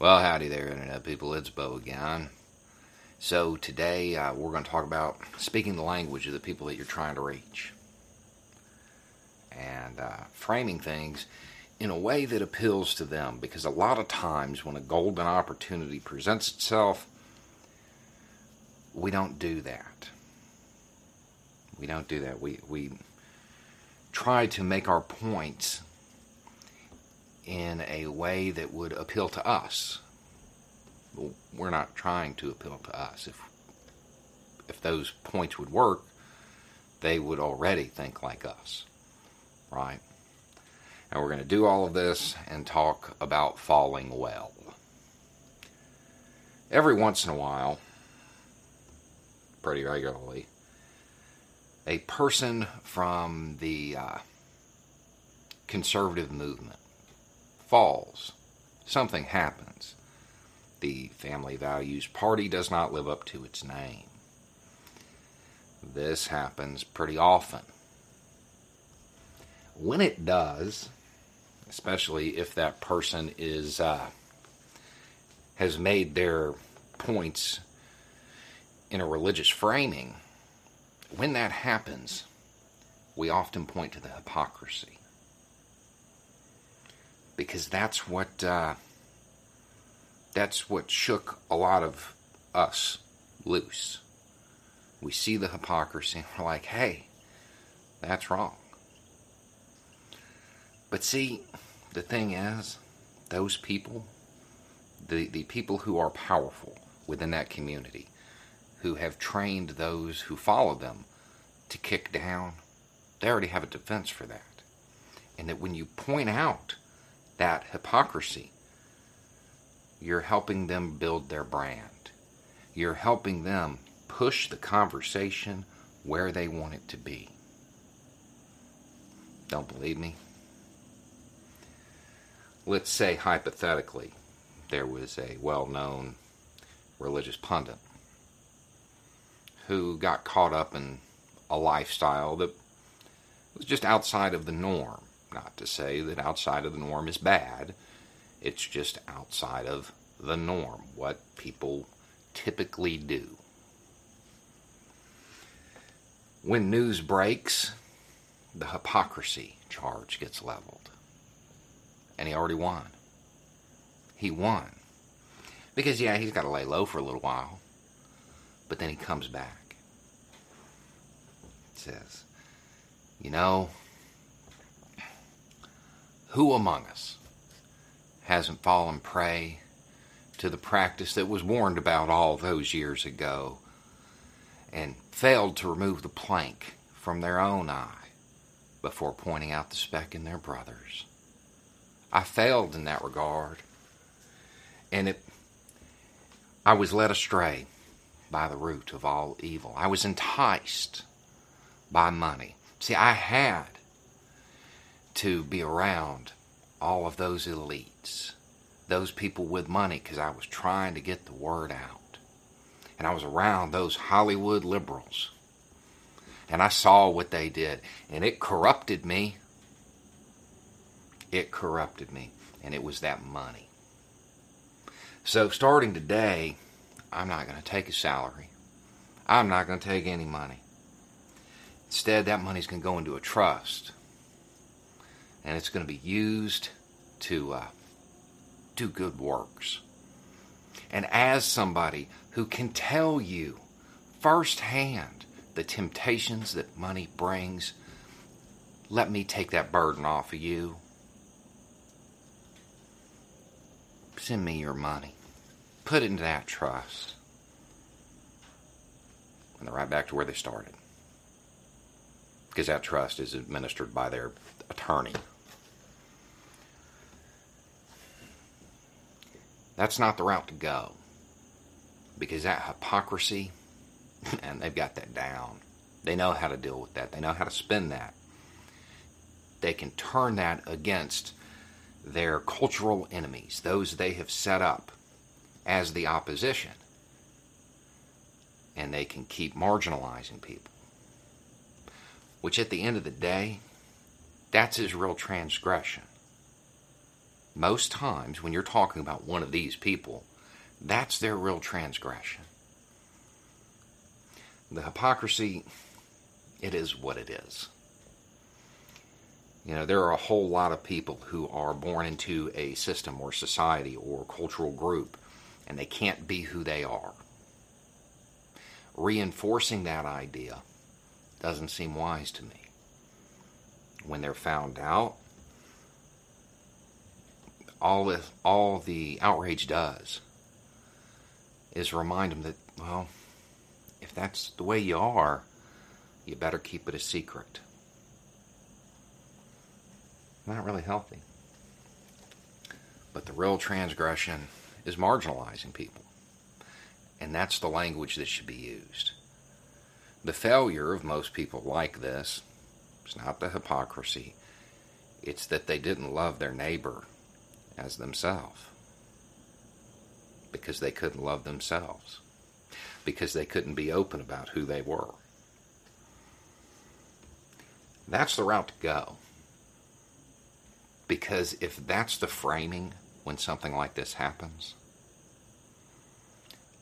Well, howdy there, Internet people. It's Beau again. So, today uh, we're going to talk about speaking the language of the people that you're trying to reach and uh, framing things in a way that appeals to them. Because a lot of times when a golden opportunity presents itself, we don't do that. We don't do that. We, we try to make our points in a way that would appeal to us. We're not trying to appeal to us. If if those points would work, they would already think like us, right? And we're going to do all of this and talk about falling well. Every once in a while, pretty regularly, a person from the uh, conservative movement falls. Something happens. The Family Values Party does not live up to its name. This happens pretty often. When it does, especially if that person is uh, has made their points in a religious framing, when that happens, we often point to the hypocrisy because that's what uh, that's what shook a lot of us loose. We see the hypocrisy and we're like, hey, that's wrong. But see, the thing is, those people, the, the people who are powerful within that community, who have trained those who follow them to kick down, they already have a defense for that. And that when you point out that hypocrisy, you're helping them build their brand. You're helping them push the conversation where they want it to be. Don't believe me? Let's say, hypothetically, there was a well known religious pundit who got caught up in a lifestyle that was just outside of the norm. Not to say that outside of the norm is bad, it's just outside of the norm, what people typically do. When news breaks, the hypocrisy charge gets leveled. And he already won. He won. Because, yeah, he's got to lay low for a little while, but then he comes back. It says, You know, who among us hasn't fallen prey to the practice that was warned about all those years ago and failed to remove the plank from their own eye before pointing out the speck in their brother's? I failed in that regard. And it I was led astray by the root of all evil. I was enticed by money. See, I had to be around all of those elites, those people with money, because I was trying to get the word out. And I was around those Hollywood liberals. And I saw what they did, and it corrupted me. It corrupted me, and it was that money. So, starting today, I'm not going to take a salary. I'm not going to take any money. Instead, that money's going to go into a trust and it's going to be used to uh, do good works. And as somebody who can tell you firsthand the temptations that money brings, let me take that burden off of you. Send me your money. Put it into that trust. And they're right back to where they started. Because that trust is administered by their attorney That's not the route to go. Because that hypocrisy, and they've got that down. They know how to deal with that. They know how to spin that. They can turn that against their cultural enemies, those they have set up as the opposition. And they can keep marginalizing people. Which at the end of the day, that's his real transgression. Most times, when you're talking about one of these people, that's their real transgression. The hypocrisy, it is what it is. You know, there are a whole lot of people who are born into a system or society or cultural group, and they can't be who they are. Reinforcing that idea doesn't seem wise to me. When they're found out, all the, all the outrage does is remind them that, well, if that's the way you are, you better keep it a secret. Not really healthy. But the real transgression is marginalizing people. And that's the language that should be used. The failure of most people like this is not the hypocrisy, it's that they didn't love their neighbor as themselves because they couldn't love themselves, because they couldn't be open about who they were. That's the route to go. Because if that's the framing when something like this happens,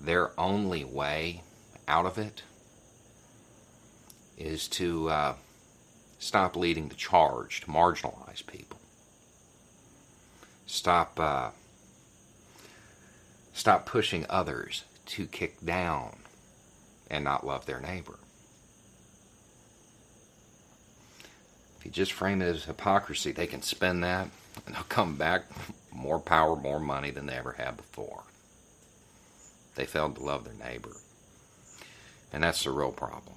their only way out of it is to uh, stop leading the charge to marginalize people. Stop uh, stop pushing others to kick down and not love their neighbor. If you just frame it as hypocrisy, they can spend that and they'll come back more power, more money than they ever had before. They failed to love their neighbor. And that's the real problem.